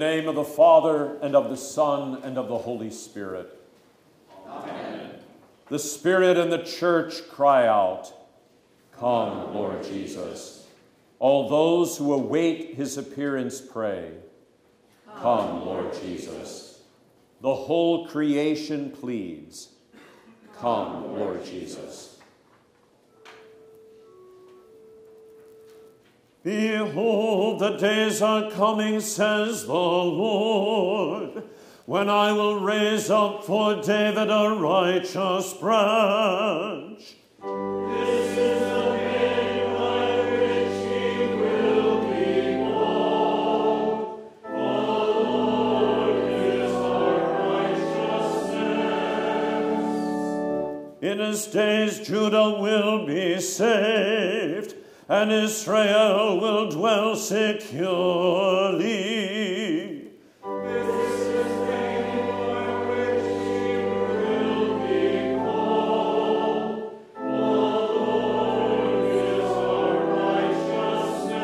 name of the Father, and of the Son, and of the Holy Spirit. Amen. The Spirit and the church cry out, Come, Lord Jesus. All those who await his appearance pray, Come, Lord Jesus. The whole creation pleads, Come, Lord Jesus. Behold, the days are coming, says the Lord, when I will raise up for David a righteous branch. This is the day by which he will be known. The Lord is our righteousness. In his days, Judah will be saved, and Israel will dwell securely. This is the day which will be called. Is our righteousness.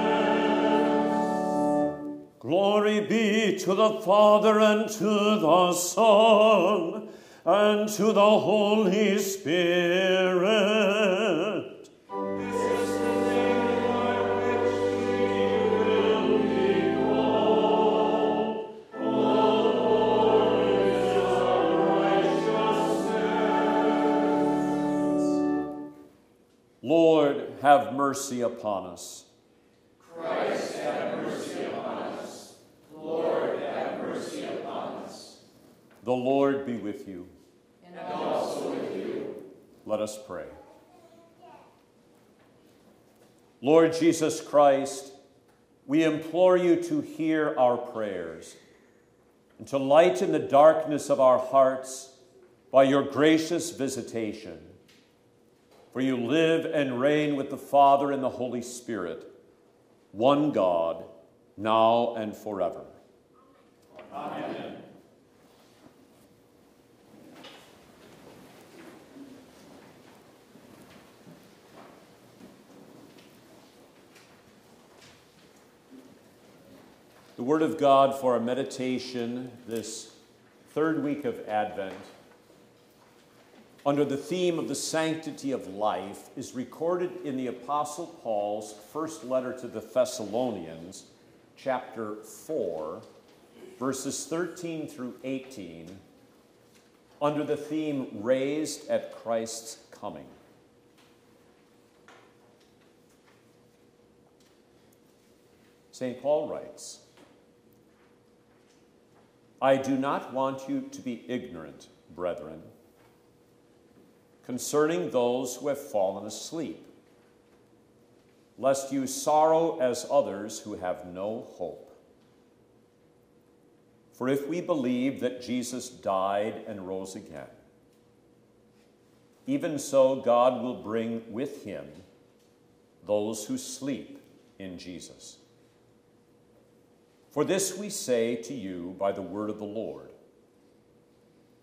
Glory be to the Father, and to the Son, and to the Holy Spirit. Lord, have mercy upon us. Christ have mercy upon us. Lord have mercy upon us. The Lord be with you. And also with you. Let us pray. Lord Jesus Christ, we implore you to hear our prayers and to lighten the darkness of our hearts by your gracious visitation. For you live and reign with the Father and the Holy Spirit, one God, now and forever. Amen. The Word of God for our meditation this third week of Advent, under the theme of the sanctity of life, is recorded in the Apostle Paul's first letter to the Thessalonians, chapter 4, verses 13 through 18, under the theme Raised at Christ's Coming. St. Paul writes, I do not want you to be ignorant, brethren, concerning those who have fallen asleep, lest you sorrow as others who have no hope. For if we believe that Jesus died and rose again, even so God will bring with him those who sleep in Jesus. For this we say to you by the word of the Lord,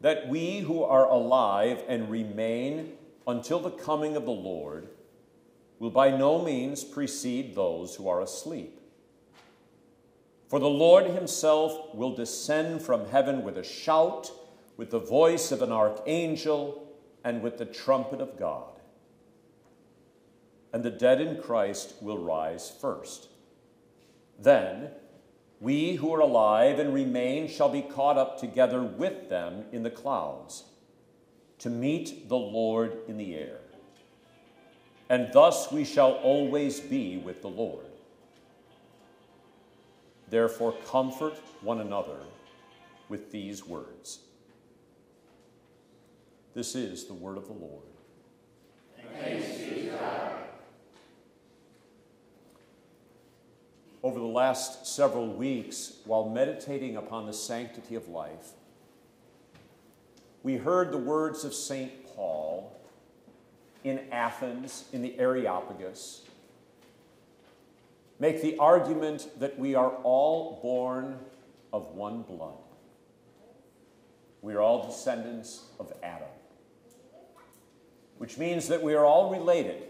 that we who are alive and remain until the coming of the Lord will by no means precede those who are asleep. For the Lord himself will descend from heaven with a shout, with the voice of an archangel, and with the trumpet of God. And the dead in Christ will rise first. Then, we who are alive and remain shall be caught up together with them in the clouds to meet the Lord in the air. And thus we shall always be with the Lord. Therefore, comfort one another with these words. This is the word of the Lord. Thanks be to God. Over the last several weeks, while meditating upon the sanctity of life, we heard the words of St. Paul in Athens in the Areopagus make the argument that we are all born of one blood. We are all descendants of Adam, which means that we are all related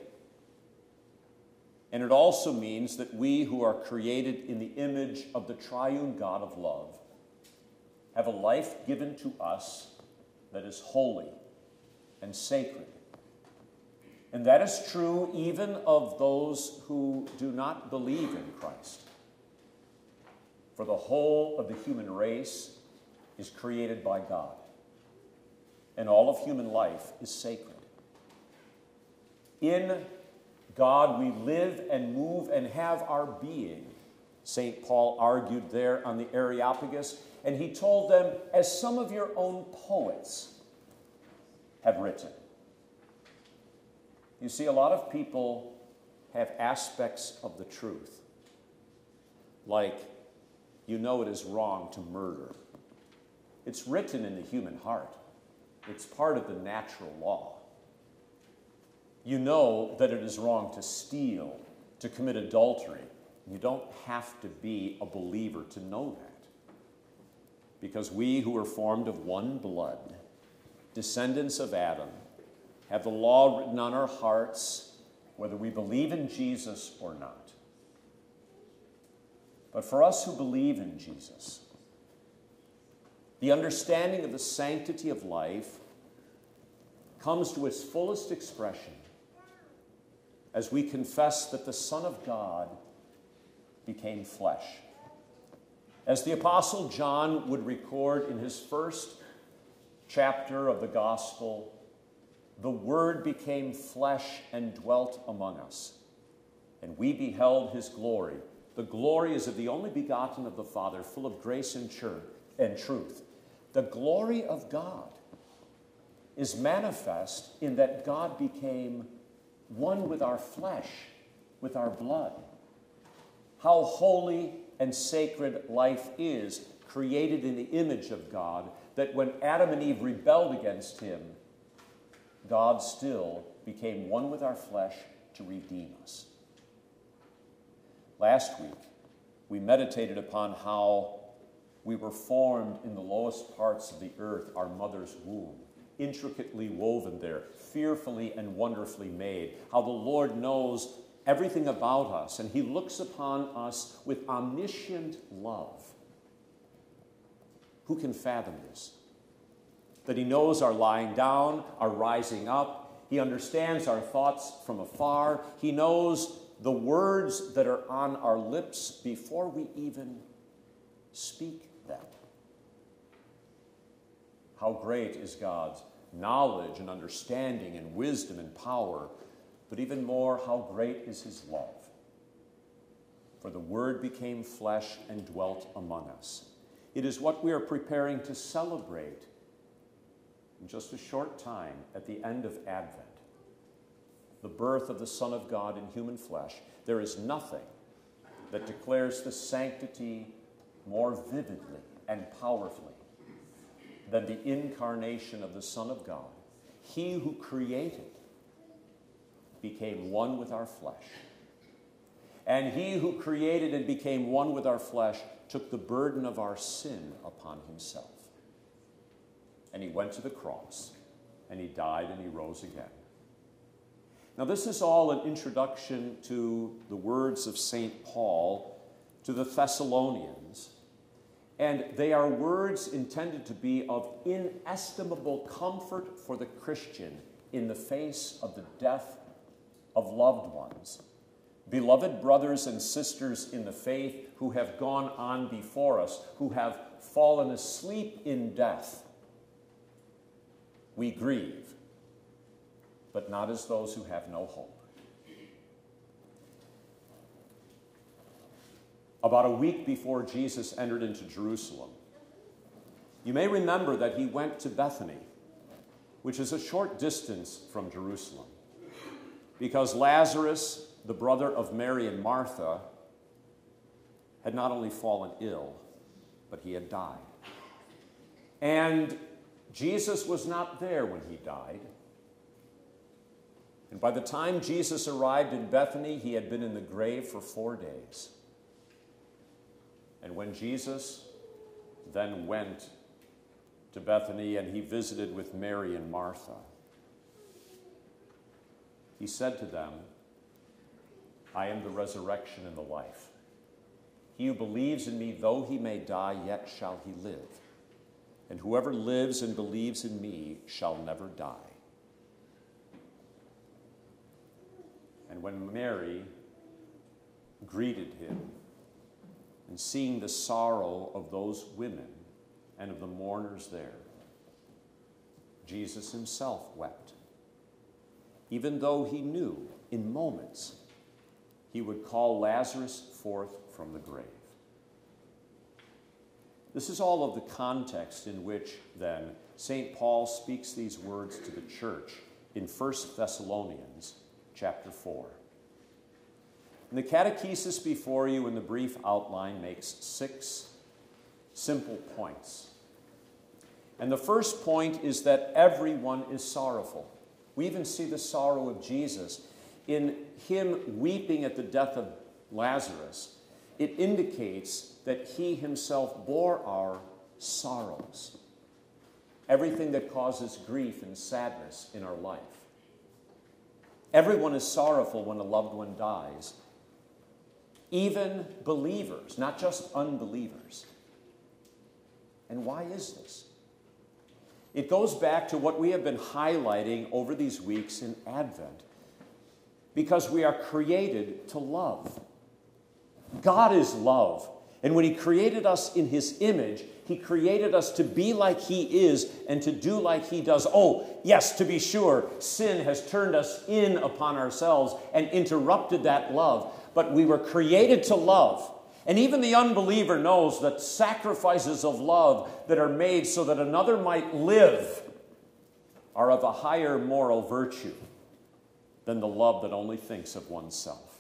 And it also means that we who are created in the image of the triune God of love have a life given to us that is holy and sacred. And that is true even of those who do not believe in Christ. For the whole of the human race is created by God, and all of human life is sacred. In God we live and move and have our being. St. Paul argued there on the Areopagus, and he told them, as some of your own poets have written. You see, a lot of people have aspects of the truth, like you know it is wrong to murder. It's written in the human heart, it's part of the natural law. You know that it is wrong to steal, to commit adultery. You don't have to be a believer to know that. Because we who are formed of one blood, descendants of Adam, have the law written on our hearts, whether we believe in Jesus or not. But for us who believe in Jesus, the understanding of the sanctity of life comes to its fullest expression as we confess that the Son of God became flesh. As the Apostle John would record in his first chapter of the Gospel, the Word became flesh and dwelt among us, and we beheld his glory. The glory is of the only begotten of the Father, full of grace and truth. The glory of God is manifest in that God became one with our flesh, with our blood. How holy and sacred life is, created in the image of God, that when Adam and Eve rebelled against him, God still became one with our flesh to redeem us. Last week, we meditated upon how we were formed in the lowest parts of the earth, our mother's womb, intricately woven there, fearfully and wonderfully made. How the Lord knows everything about us, and He looks upon us with omniscient love. Who can fathom this? That He knows our lying down, our rising up. He understands our thoughts from afar. He knows the words that are on our lips before we even speak them. How great is God's knowledge and understanding and wisdom and power, but even more, how great is his love. For the Word became flesh and dwelt among us. It is what we are preparing to celebrate in just a short time at the end of Advent the birth of the Son of God in human flesh. There is nothing that declares the sanctity more vividly and powerfully than the incarnation of the Son of God. He who created became one with our flesh. And he who created and became one with our flesh took the burden of our sin upon himself. And he went to the cross, and he died, and he rose again. Now, this is all an introduction to the words of St. Paul to the Thessalonians and they are words intended to be of inestimable comfort for the Christian in the face of the death of loved ones. Beloved brothers and sisters in the faith who have gone on before us, who have fallen asleep in death, we grieve, but not as those who have no hope. About a week before Jesus entered into Jerusalem. You may remember that he went to Bethany, which is a short distance from Jerusalem, because Lazarus, the brother of Mary and Martha, had not only fallen ill, but he had died. And Jesus was not there when he died. And by the time Jesus arrived in Bethany, he had been in the grave for four days. And when Jesus then went to Bethany and he visited with Mary and Martha, he said to them, I am the resurrection and the life. He who believes in me, though he may die, yet shall he live. And whoever lives and believes in me shall never die. And when Mary greeted him, and seeing the sorrow of those women and of the mourners there, Jesus himself wept, even though he knew in moments he would call Lazarus forth from the grave. This is all of the context in which, then, St. Paul speaks these words to the church in 1 Thessalonians chapter 4. And the catechesis before you in the brief outline makes six simple points. And the first point is that everyone is sorrowful. We even see the sorrow of Jesus in him weeping at the death of Lazarus. It indicates that he himself bore our sorrows, everything that causes grief and sadness in our life. Everyone is sorrowful when a loved one dies, even believers, not just unbelievers. And why is this? It goes back to what we have been highlighting over these weeks in Advent. Because we are created to love. God is love. And when He created us in His image, He created us to be like He is and to do like He does. Oh, yes, to be sure, sin has turned us in upon ourselves and interrupted that love. But we were created to love. And even the unbeliever knows that sacrifices of love that are made so that another might live are of a higher moral virtue than the love that only thinks of oneself.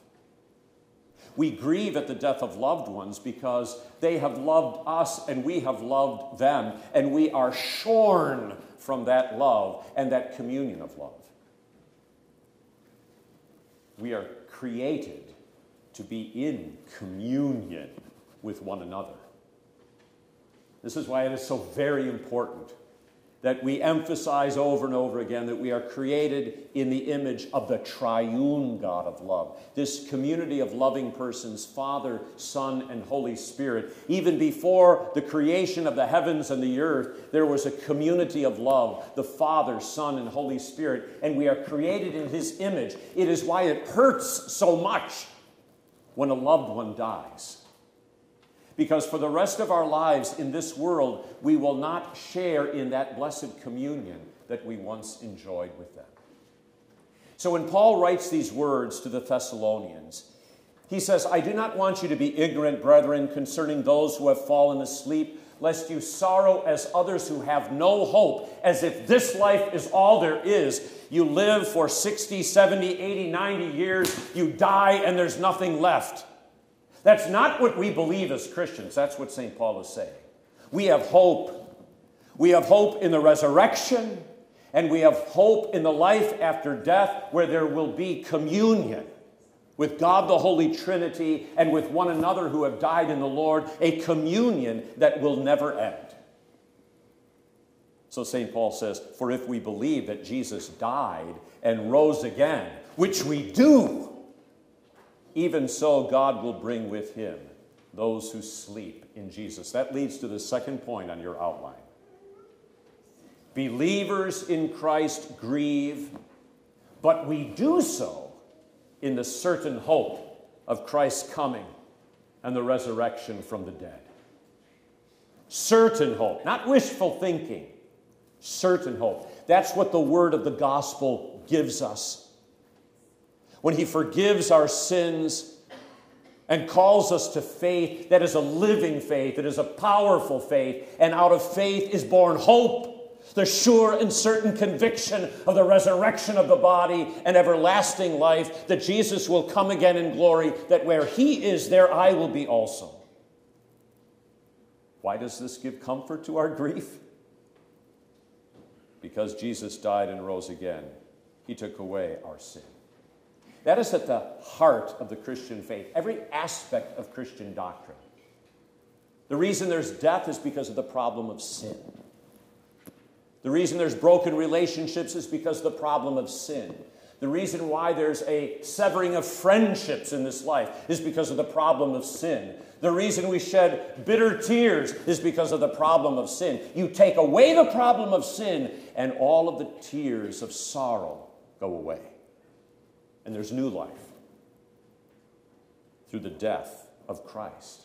We grieve at the death of loved ones because they have loved us and we have loved them, and we are shorn from that love and that communion of love. We are created to be in communion with one another. This is why it is so very important that we emphasize over and over again that we are created in the image of the triune God of love. This community of loving persons, Father, Son, and Holy Spirit. Even before the creation of the heavens and the earth, there was a community of love, the Father, Son, and Holy Spirit, and we are created in His image. It is why it hurts so much when a loved one dies. Because for the rest of our lives in this world, we will not share in that blessed communion that we once enjoyed with them. So when Paul writes these words to the Thessalonians, he says, I do not want you to be ignorant, brethren, concerning those who have fallen asleep, lest you sorrow as others who have no hope, as if this life is all there is. You live for 60, 70, 80, 90 years, you die, and there's nothing left. That's not what we believe as Christians. That's what St. Paul is saying. We have hope. We have hope in the resurrection, and we have hope in the life after death where there will be communion with God the Holy Trinity and with one another who have died in the Lord, a communion that will never end. So St. Paul says, For if we believe that Jesus died and rose again, which we do, even so, God will bring with him those who sleep in Jesus. That leads to the second point on your outline. Believers in Christ grieve, but we do so in the certain hope of Christ's coming and the resurrection from the dead. Certain hope, not wishful thinking, certain hope. That's what the word of the gospel gives us when He forgives our sins and calls us to faith that is a living faith, that is a powerful faith, and out of faith is born hope, the sure and certain conviction of the resurrection of the body and everlasting life, that Jesus will come again in glory, that where He is, there I will be also. Why does this give comfort to our grief? Because Jesus died and rose again. He took away our sin. That is at the heart of the Christian faith, every aspect of Christian doctrine. The reason there's death is because of the problem of sin. The reason there's broken relationships is because of the problem of sin. The reason why there's a severing of friendships in this life is because of the problem of sin. The reason we shed bitter tears is because of the problem of sin. You take away the problem of sin, and all of the tears of sorrow go away. And there's new life through the death of Christ.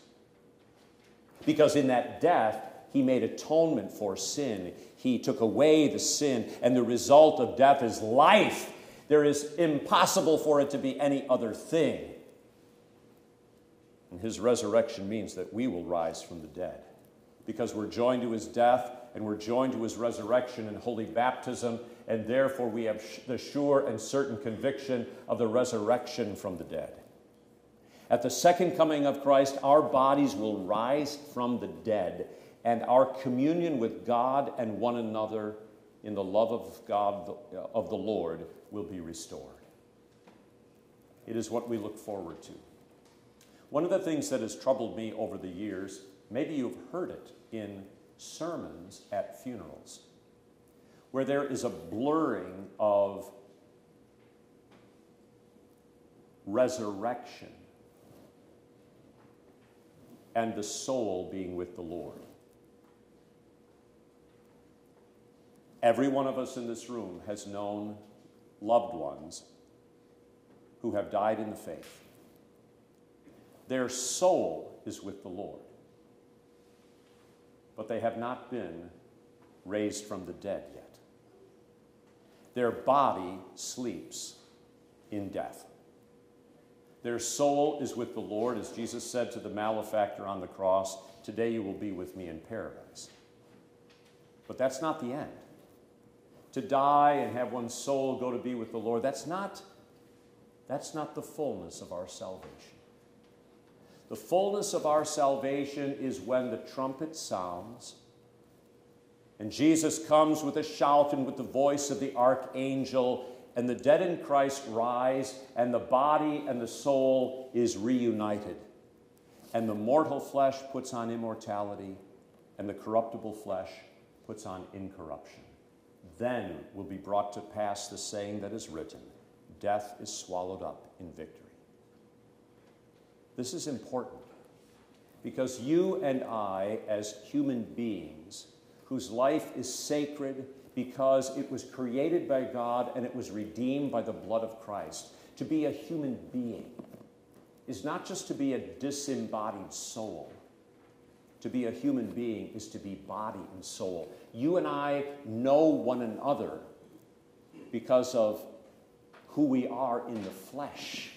Because in that death, he made atonement for sin. He took away the sin, and the result of death is life there is impossible for it to be any other thing. And his resurrection means that we will rise from the dead because we're joined to his death and we're joined to his resurrection in holy baptism, and therefore we have the sure and certain conviction of the resurrection from the dead. At the second coming of Christ, our bodies will rise from the dead, and our communion with God and one another in the love of God, of the Lord, will be restored. It is what we look forward to. One of the things that has troubled me over the years, maybe you've heard it in sermons at funerals, where there is a blurring of resurrection and the soul being with the Lord. Every one of us in this room has known loved ones who have died in the faith. Their soul is with the Lord, but they have not been raised from the dead yet. Their body sleeps in death. Their soul is with the Lord, as Jesus said to the malefactor on the cross, Today you will be with me in paradise. But that's not the end to die and have one's soul go to be with the Lord, that's not, that's not the fullness of our salvation. The fullness of our salvation is when the trumpet sounds and Jesus comes with a shout and with the voice of the archangel, and the dead in Christ rise, and the body and the soul is reunited. And the mortal flesh puts on immortality, and the corruptible flesh puts on incorruption. Then will be brought to pass the saying that is written Death is swallowed up in victory. This is important because you and I, as human beings, whose life is sacred because it was created by God and it was redeemed by the blood of Christ, to be a human being is not just to be a disembodied soul to be a human being is to be body and soul. You and I know one another because of who we are in the flesh.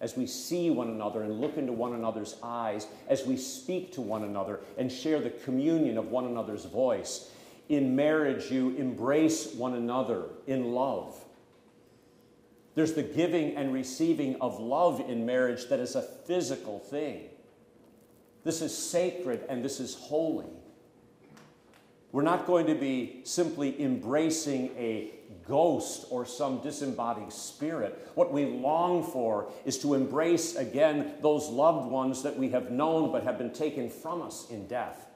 As we see one another and look into one another's eyes, as we speak to one another and share the communion of one another's voice. In marriage, you embrace one another in love. There's the giving and receiving of love in marriage that is a physical thing. This is sacred and this is holy. We're not going to be simply embracing a ghost or some disembodied spirit. What we long for is to embrace again those loved ones that we have known but have been taken from us in death.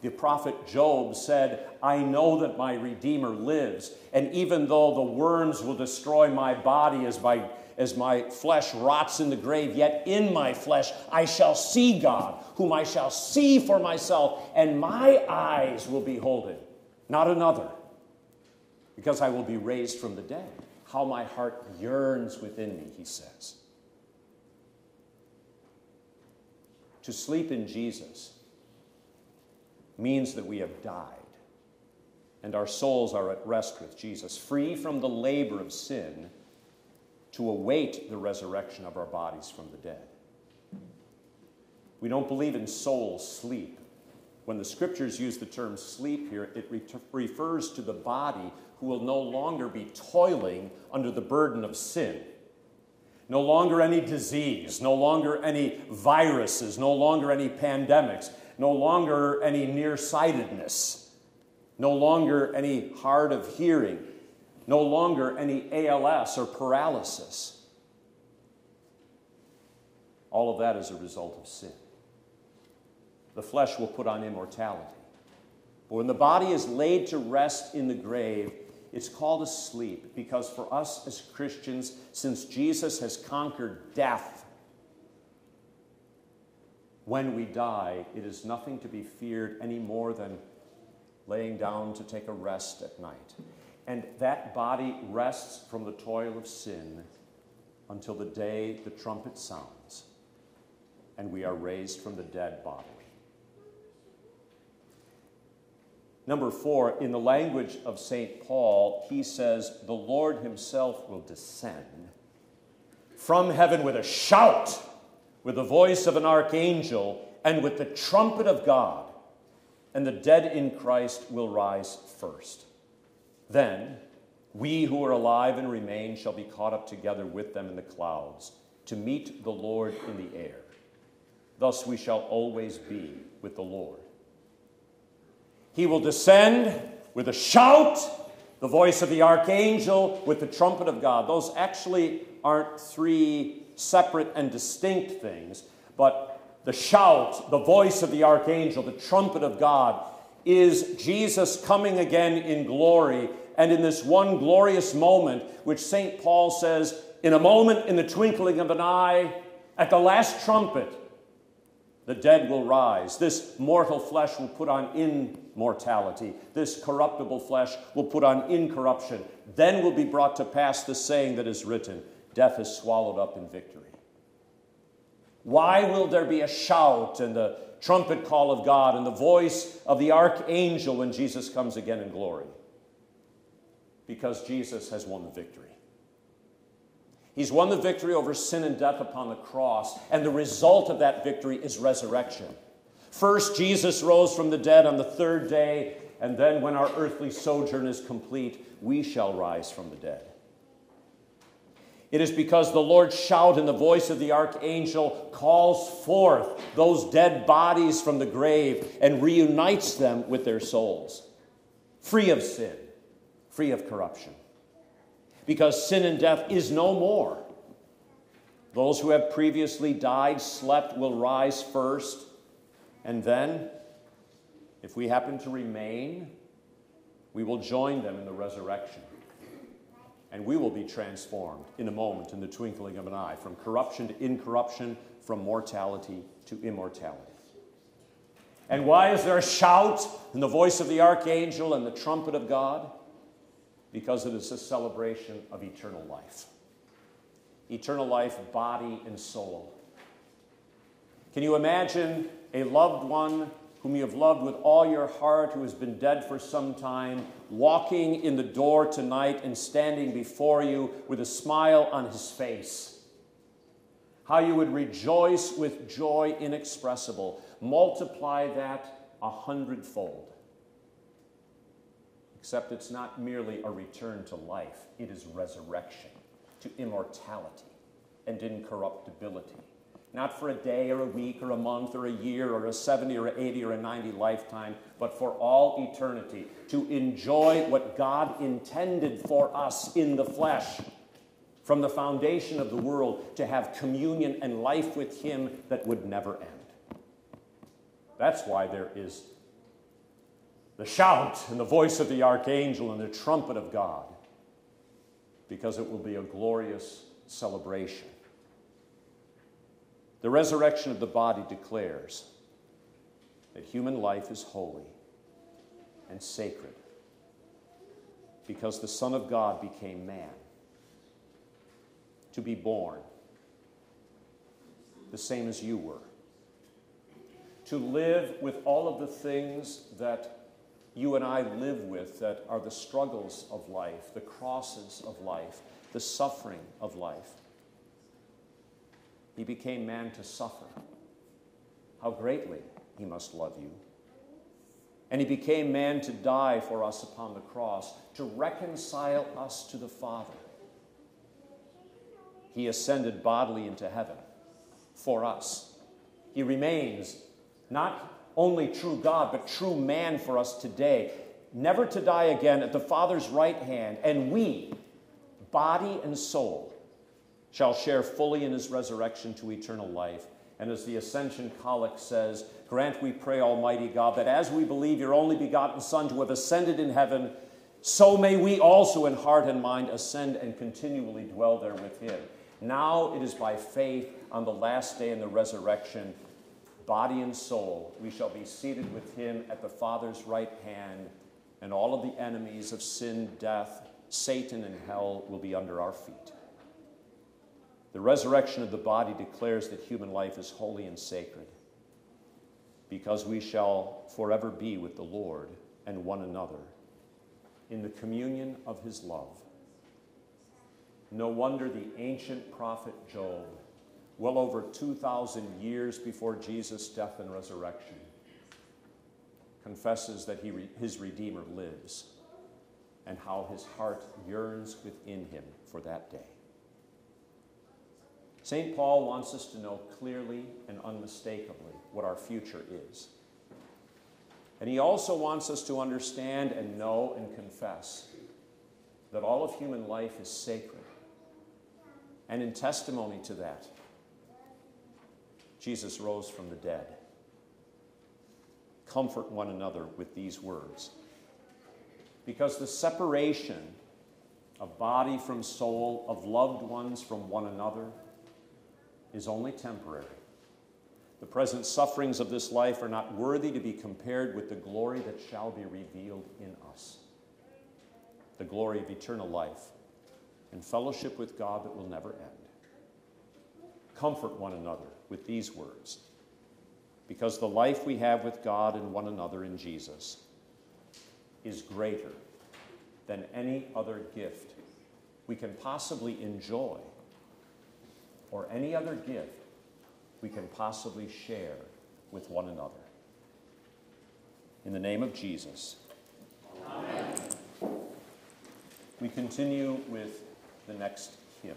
The prophet Job said, I know that my Redeemer lives, and even though the worms will destroy my body as by as my flesh rots in the grave, yet in my flesh I shall see God, whom I shall see for myself, and my eyes will behold him, not another, because I will be raised from the dead. How my heart yearns within me, he says. To sleep in Jesus means that we have died and our souls are at rest with Jesus, free from the labor of sin to await the resurrection of our bodies from the dead. We don't believe in soul sleep. When the scriptures use the term sleep here, it re- refers to the body who will no longer be toiling under the burden of sin. No longer any disease, no longer any viruses, no longer any pandemics, no longer any nearsightedness, no longer any hard of hearing, no longer any ALS or paralysis. All of that is a result of sin. The flesh will put on immortality. But when the body is laid to rest in the grave, It's called a sleep because for us as Christians, since Jesus has conquered death, when we die, it is nothing to be feared any more than laying down to take a rest at night. And that body rests from the toil of sin until the day the trumpet sounds and we are raised from the dead bodily. Number four, in the language of St. Paul, he says, The Lord himself will descend from heaven with a shout, with the voice of an archangel, and with the trumpet of God, and the dead in Christ will rise first. Then we who are alive and remain shall be caught up together with them in the clouds to meet the Lord in the air. Thus we shall always be with the Lord. He will descend with a shout, the voice of the archangel, with the trumpet of God. Those actually aren't three separate and distinct things, but the shout, the voice of the archangel, the trumpet of God is Jesus coming again in glory. And in this one glorious moment, which St. Paul says, in a moment, in the twinkling of an eye, at the last trumpet, the dead will rise. This mortal flesh will put on immortality. This corruptible flesh will put on incorruption. Then will be brought to pass the saying that is written Death is swallowed up in victory. Why will there be a shout and the trumpet call of God and the voice of the archangel when Jesus comes again in glory? Because Jesus has won the victory. He's won the victory over sin and death upon the cross, and the result of that victory is resurrection. First, Jesus rose from the dead on the third day, and then, when our earthly sojourn is complete, we shall rise from the dead. It is because the Lord's shout and the voice of the archangel calls forth those dead bodies from the grave and reunites them with their souls, free of sin, free of corruption because sin and death is no more. Those who have previously died, slept, will rise first, and then, if we happen to remain, we will join them in the resurrection. And we will be transformed in a moment, in the twinkling of an eye, from corruption to incorruption, from mortality to immortality. And why is there a shout in the voice of the archangel and the trumpet of God? Because it is a celebration of eternal life. Eternal life, body and soul. Can you imagine a loved one whom you have loved with all your heart, who has been dead for some time, walking in the door tonight and standing before you with a smile on his face? How you would rejoice with joy inexpressible. Multiply that a hundredfold. Except it's not merely a return to life, it is resurrection to immortality and incorruptibility. Not for a day or a week or a month or a year or a 70 or 80 or a 90 lifetime, but for all eternity. To enjoy what God intended for us in the flesh from the foundation of the world, to have communion and life with Him that would never end. That's why there is the shout and the voice of the archangel and the trumpet of God, because it will be a glorious celebration. The resurrection of the body declares that human life is holy and sacred because the Son of God became man to be born the same as you were, to live with all of the things that you and I live with that are the struggles of life, the crosses of life, the suffering of life. He became man to suffer. How greatly he must love you. And he became man to die for us upon the cross, to reconcile us to the Father. He ascended bodily into heaven for us. He remains not only true God, but true man for us today, never to die again at the Father's right hand. And we, body and soul, shall share fully in his resurrection to eternal life. And as the Ascension Collect says, grant, we pray, Almighty God, that as we believe your only begotten Son to have ascended in heaven, so may we also in heart and mind ascend and continually dwell there with him. Now it is by faith on the last day in the resurrection, body and soul, we shall be seated with him at the Father's right hand, and all of the enemies of sin, death, Satan, and hell will be under our feet. The resurrection of the body declares that human life is holy and sacred because we shall forever be with the Lord and one another in the communion of his love. No wonder the ancient prophet Job, well over 2,000 years before Jesus' death and resurrection, confesses that he, his Redeemer lives and how his heart yearns within him for that day. St. Paul wants us to know clearly and unmistakably what our future is. And he also wants us to understand and know and confess that all of human life is sacred. And in testimony to that, Jesus rose from the dead. Comfort one another with these words. Because the separation of body from soul, of loved ones from one another, is only temporary. The present sufferings of this life are not worthy to be compared with the glory that shall be revealed in us the glory of eternal life and fellowship with God that will never end. Comfort one another with these words, because the life we have with God and one another in Jesus is greater than any other gift we can possibly enjoy or any other gift we can possibly share with one another. In the name of Jesus. Amen. We continue with the next hymn.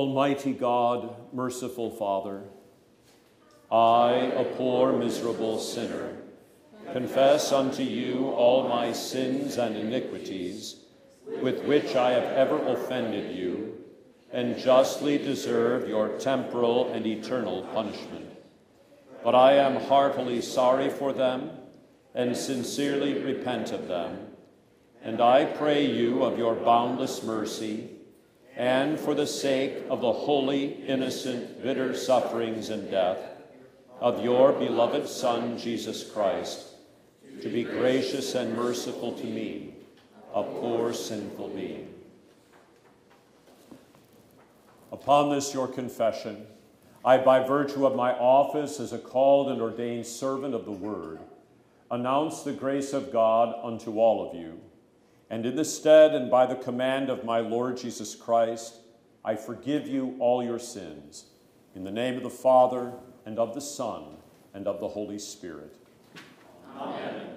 Almighty God, merciful Father, I, a poor, miserable sinner, confess unto you all my sins and iniquities with which I have ever offended you, and justly deserve your temporal and eternal punishment. But I am heartily sorry for them, and sincerely repent of them. And I pray you of your boundless mercy, and for the sake of the holy, innocent, bitter sufferings and death of your beloved Son, Jesus Christ, to be gracious and merciful to me a poor sinful being. Upon this, your confession, I, by virtue of my office as a called and ordained servant of the Word, announce the grace of God unto all of you. And in the stead and by the command of my Lord Jesus Christ, I forgive you all your sins. In the name of the Father, and of the Son, and of the Holy Spirit. Amen.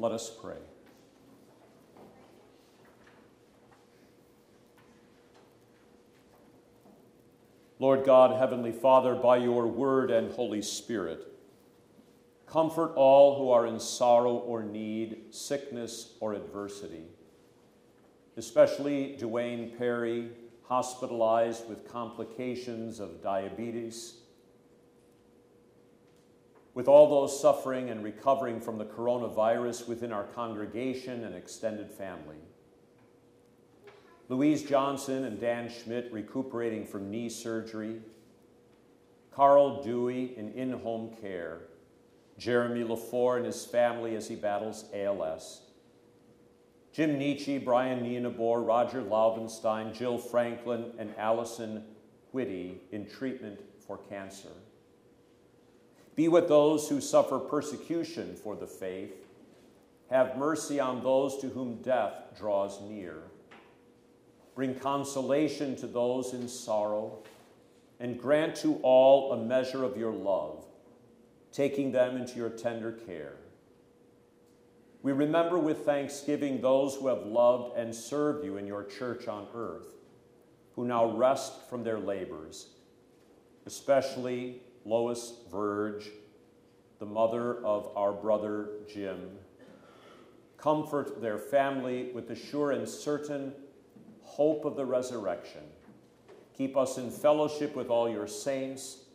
Let us pray. Lord God, Heavenly Father, by your word and Holy Spirit, comfort all who are in sorrow or need, sickness or adversity, especially Duane Perry, hospitalized with complications of diabetes with all those suffering and recovering from the coronavirus within our congregation and extended family. Louise Johnson and Dan Schmidt recuperating from knee surgery. Carl Dewey in in home care. Jeremy LaFour and his family as he battles ALS. Jim Nietzsche, Brian Nienabor, Roger Laubenstein, Jill Franklin, and Allison Whitty in treatment for cancer. Be with those who suffer persecution for the faith. Have mercy on those to whom death draws near. Bring consolation to those in sorrow, and grant to all a measure of your love, taking them into your tender care. We remember with thanksgiving those who have loved and served you in your church on earth, who now rest from their labors, especially Lois Verge, the mother of our brother Jim. Comfort their family with the sure and certain hope of the resurrection. Keep us in fellowship with all your saints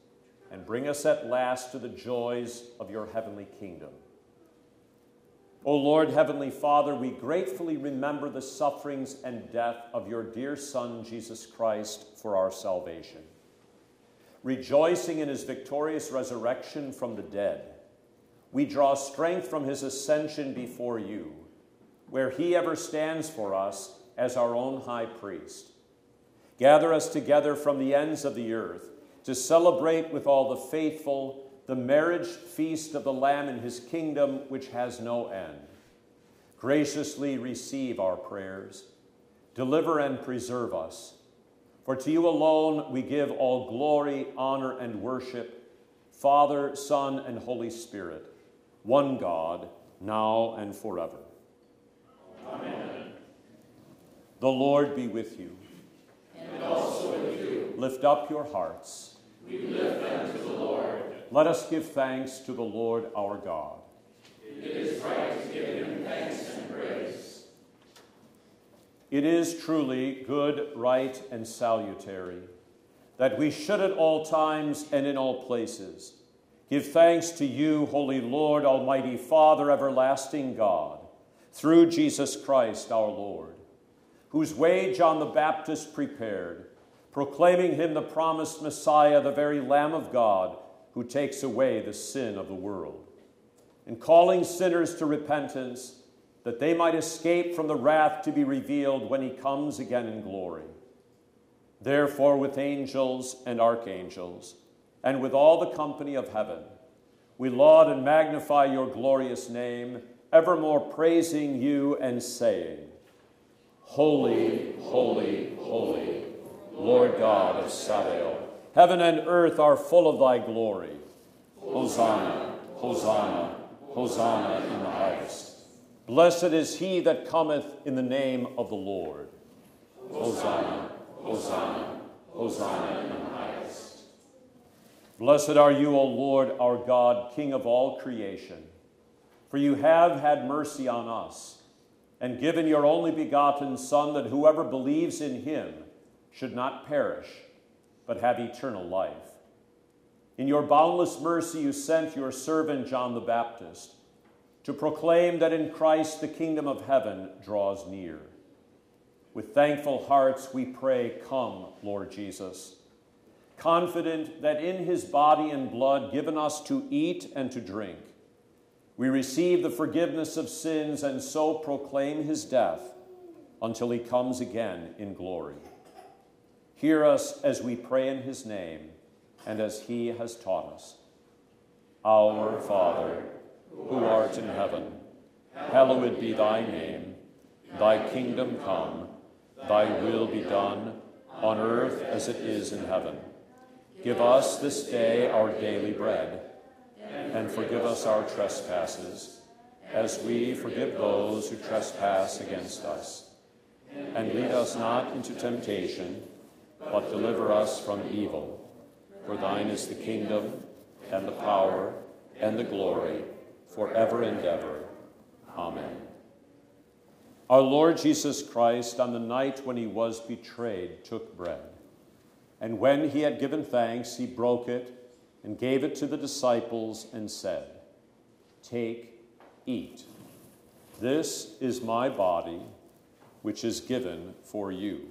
and bring us at last to the joys of your heavenly kingdom. O Lord, Heavenly Father, we gratefully remember the sufferings and death of your dear Son, Jesus Christ, for our salvation rejoicing in his victorious resurrection from the dead. We draw strength from his ascension before you, where he ever stands for us as our own high priest. Gather us together from the ends of the earth to celebrate with all the faithful the marriage feast of the Lamb in his kingdom, which has no end. Graciously receive our prayers. Deliver and preserve us for to you alone we give all glory, honor, and worship, Father, Son, and Holy Spirit, one God, now and forever. Amen. The Lord be with you. And also with you. Lift up your hearts. We lift them to the Lord. Let us give thanks to the Lord our God. It is right to give him thanks and praise. It is truly good, right, and salutary that we should at all times and in all places give thanks to you, Holy Lord, Almighty Father, everlasting God, through Jesus Christ our Lord, whose way John the Baptist prepared, proclaiming him the promised Messiah, the very Lamb of God, who takes away the sin of the world. and calling sinners to repentance, that they might escape from the wrath to be revealed when he comes again in glory. Therefore, with angels and archangels, and with all the company of heaven, we laud and magnify your glorious name, evermore praising you and saying, Holy, holy, holy, Lord God of Sabaoth. Heaven and earth are full of thy glory. Hosanna, Hosanna, Hosanna in the highest. Blessed is he that cometh in the name of the Lord. Hosanna, Hosanna, Hosanna in the highest. Blessed are you, O Lord, our God, King of all creation, for you have had mercy on us and given your only begotten Son, that whoever believes in him should not perish, but have eternal life. In your boundless mercy, you sent your servant John the Baptist to proclaim that in Christ the kingdom of heaven draws near. With thankful hearts, we pray, Come, Lord Jesus, confident that in his body and blood given us to eat and to drink, we receive the forgiveness of sins and so proclaim his death until he comes again in glory. Hear us as we pray in his name and as he has taught us. Our Father, who art in heaven, hallowed be thy name. Thy kingdom come, thy will be done, on earth as it is in heaven. Give us this day our daily bread, and forgive us our trespasses, as we forgive those who trespass against us. And lead us not into temptation, but deliver us from evil. For thine is the kingdom, and the power, and the glory, forever and ever. Amen. Our Lord Jesus Christ, on the night when he was betrayed, took bread. And when he had given thanks, he broke it and gave it to the disciples and said, Take, eat. This is my body, which is given for you.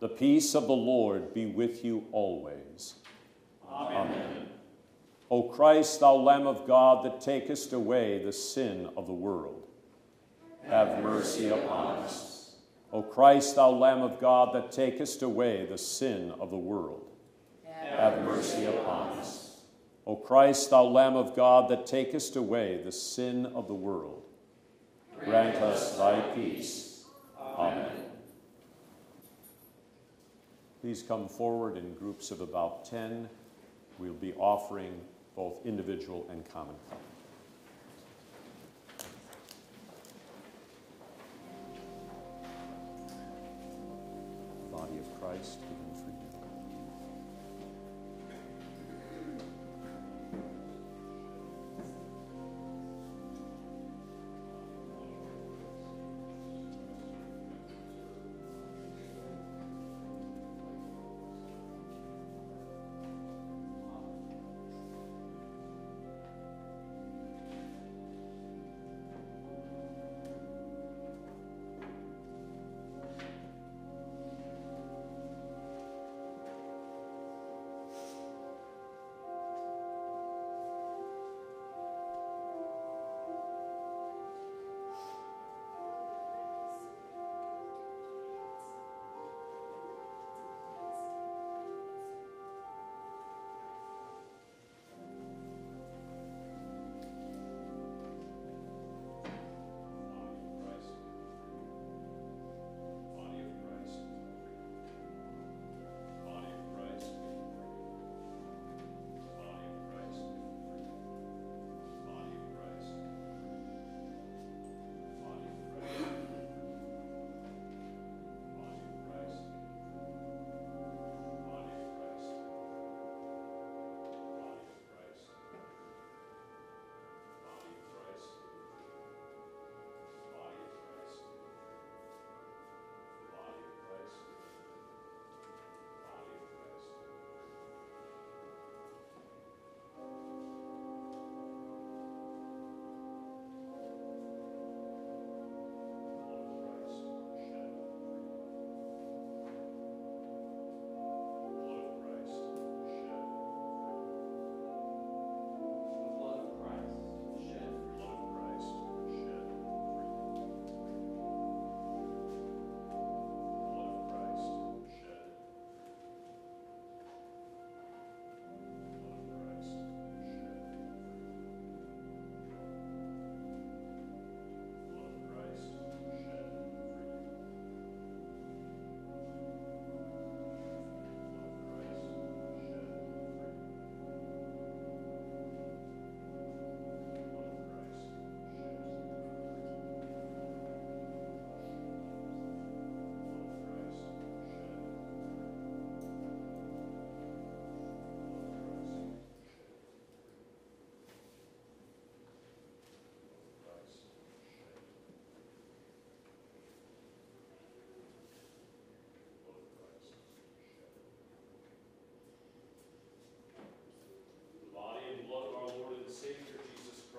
The peace of the Lord be with you always. Amen. O Christ, thou Lamb of God that takest away the sin of the world, have mercy upon us. O Christ, thou Lamb of God that takest away the sin of the world, have mercy upon us. O Christ, thou Lamb of God that takest away the sin of the world, grant us thy peace. Amen. Please come forward in groups of about 10 we'll be offering both individual and common cup. Body of Christ.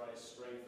by his strength.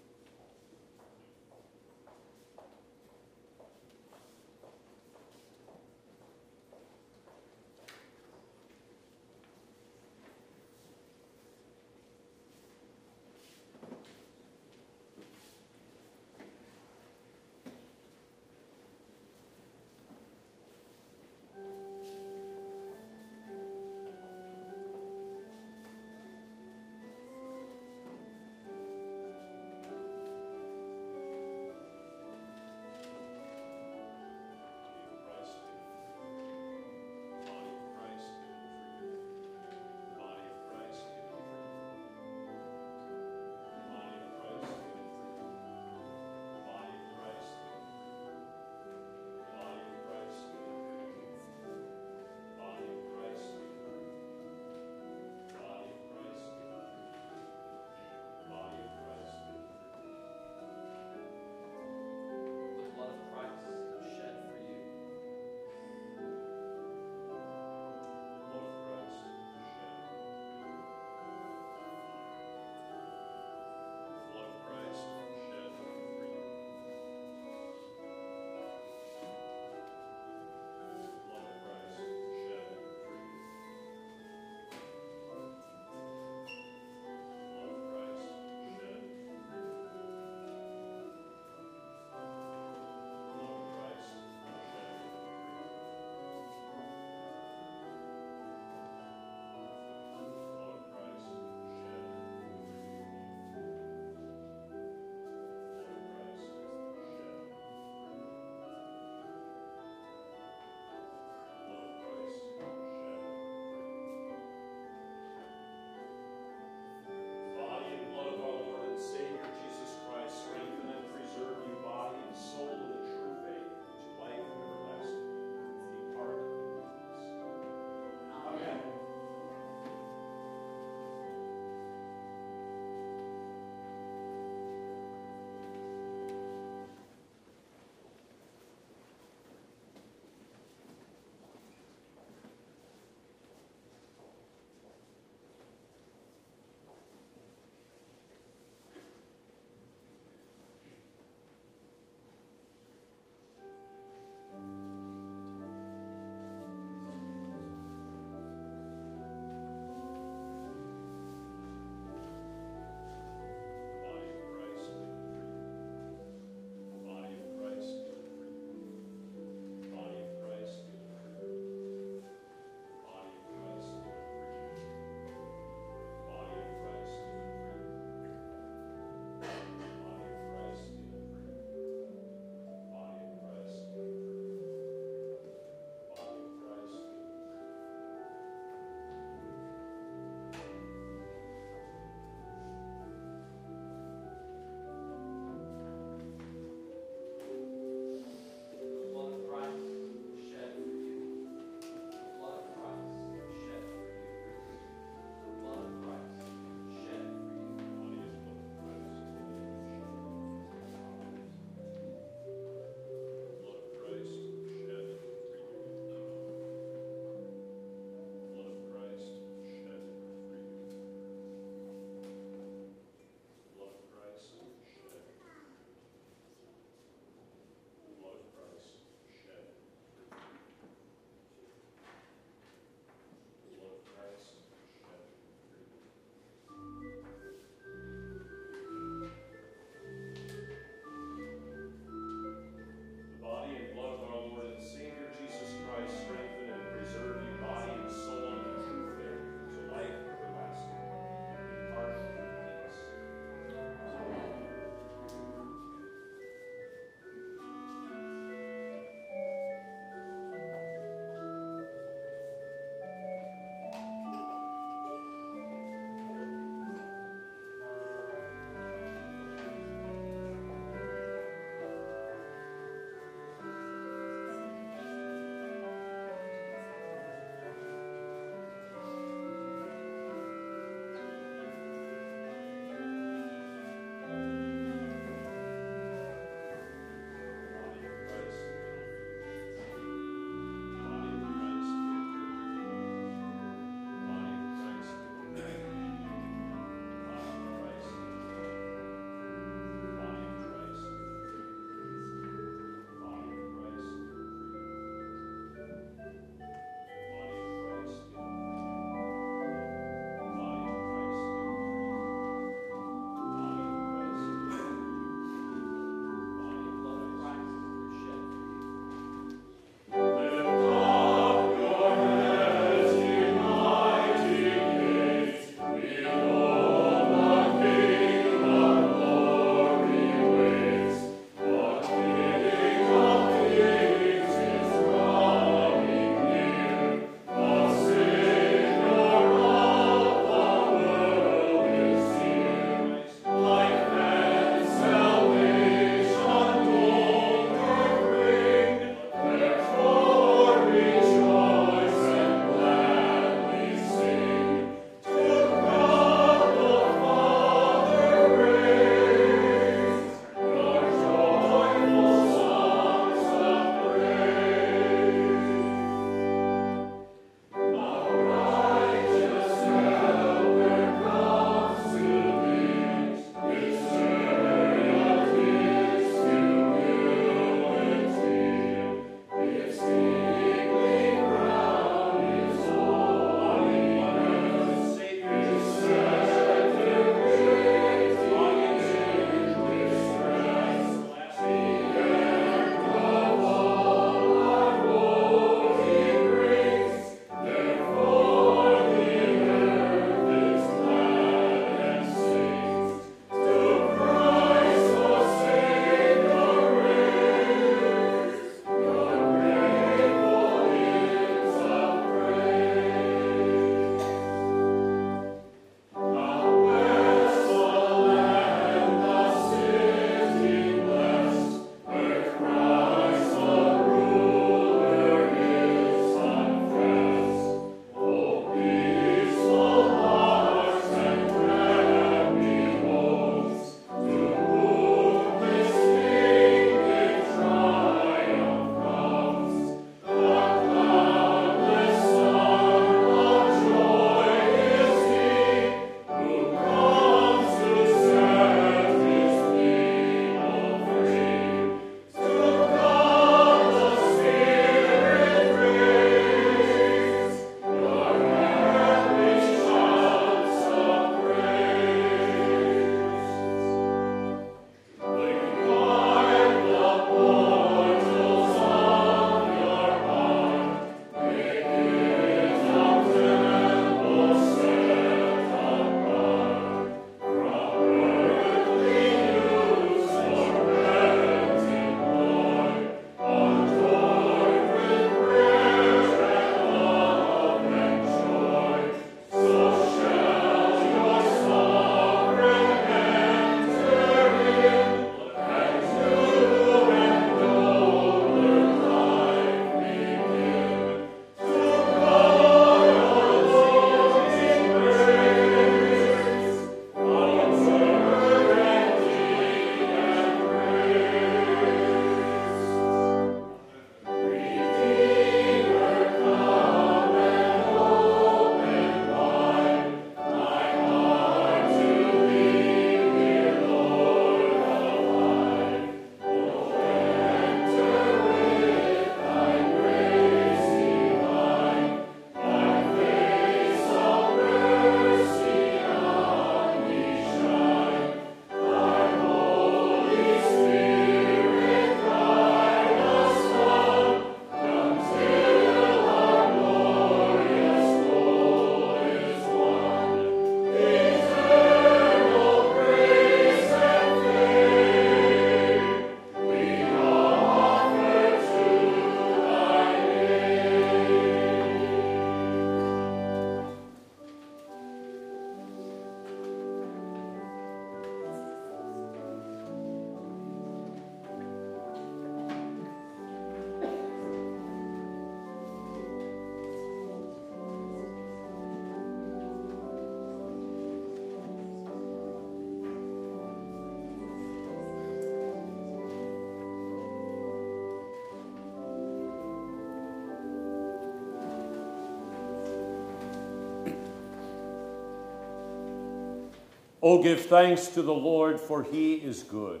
Oh, give thanks to the Lord, for he is good.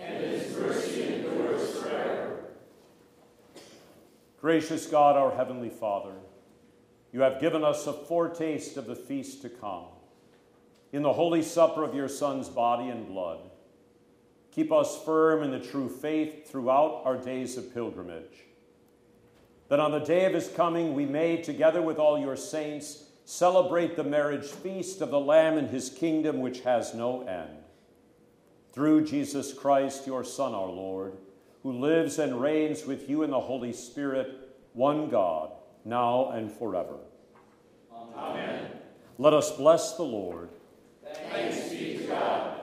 And his mercy endures forever. Gracious God, our heavenly Father, you have given us a foretaste of the feast to come. In the holy supper of your Son's body and blood, keep us firm in the true faith throughout our days of pilgrimage. That on the day of his coming we may, together with all your saints, celebrate the marriage feast of the Lamb and his kingdom, which has no end. Through Jesus Christ, your Son, our Lord, who lives and reigns with you in the Holy Spirit, one God, now and forever. Amen. Let us bless the Lord. Thanks be to God.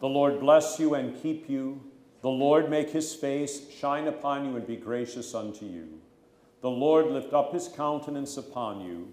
The Lord bless you and keep you. The Lord make his face shine upon you and be gracious unto you. The Lord lift up his countenance upon you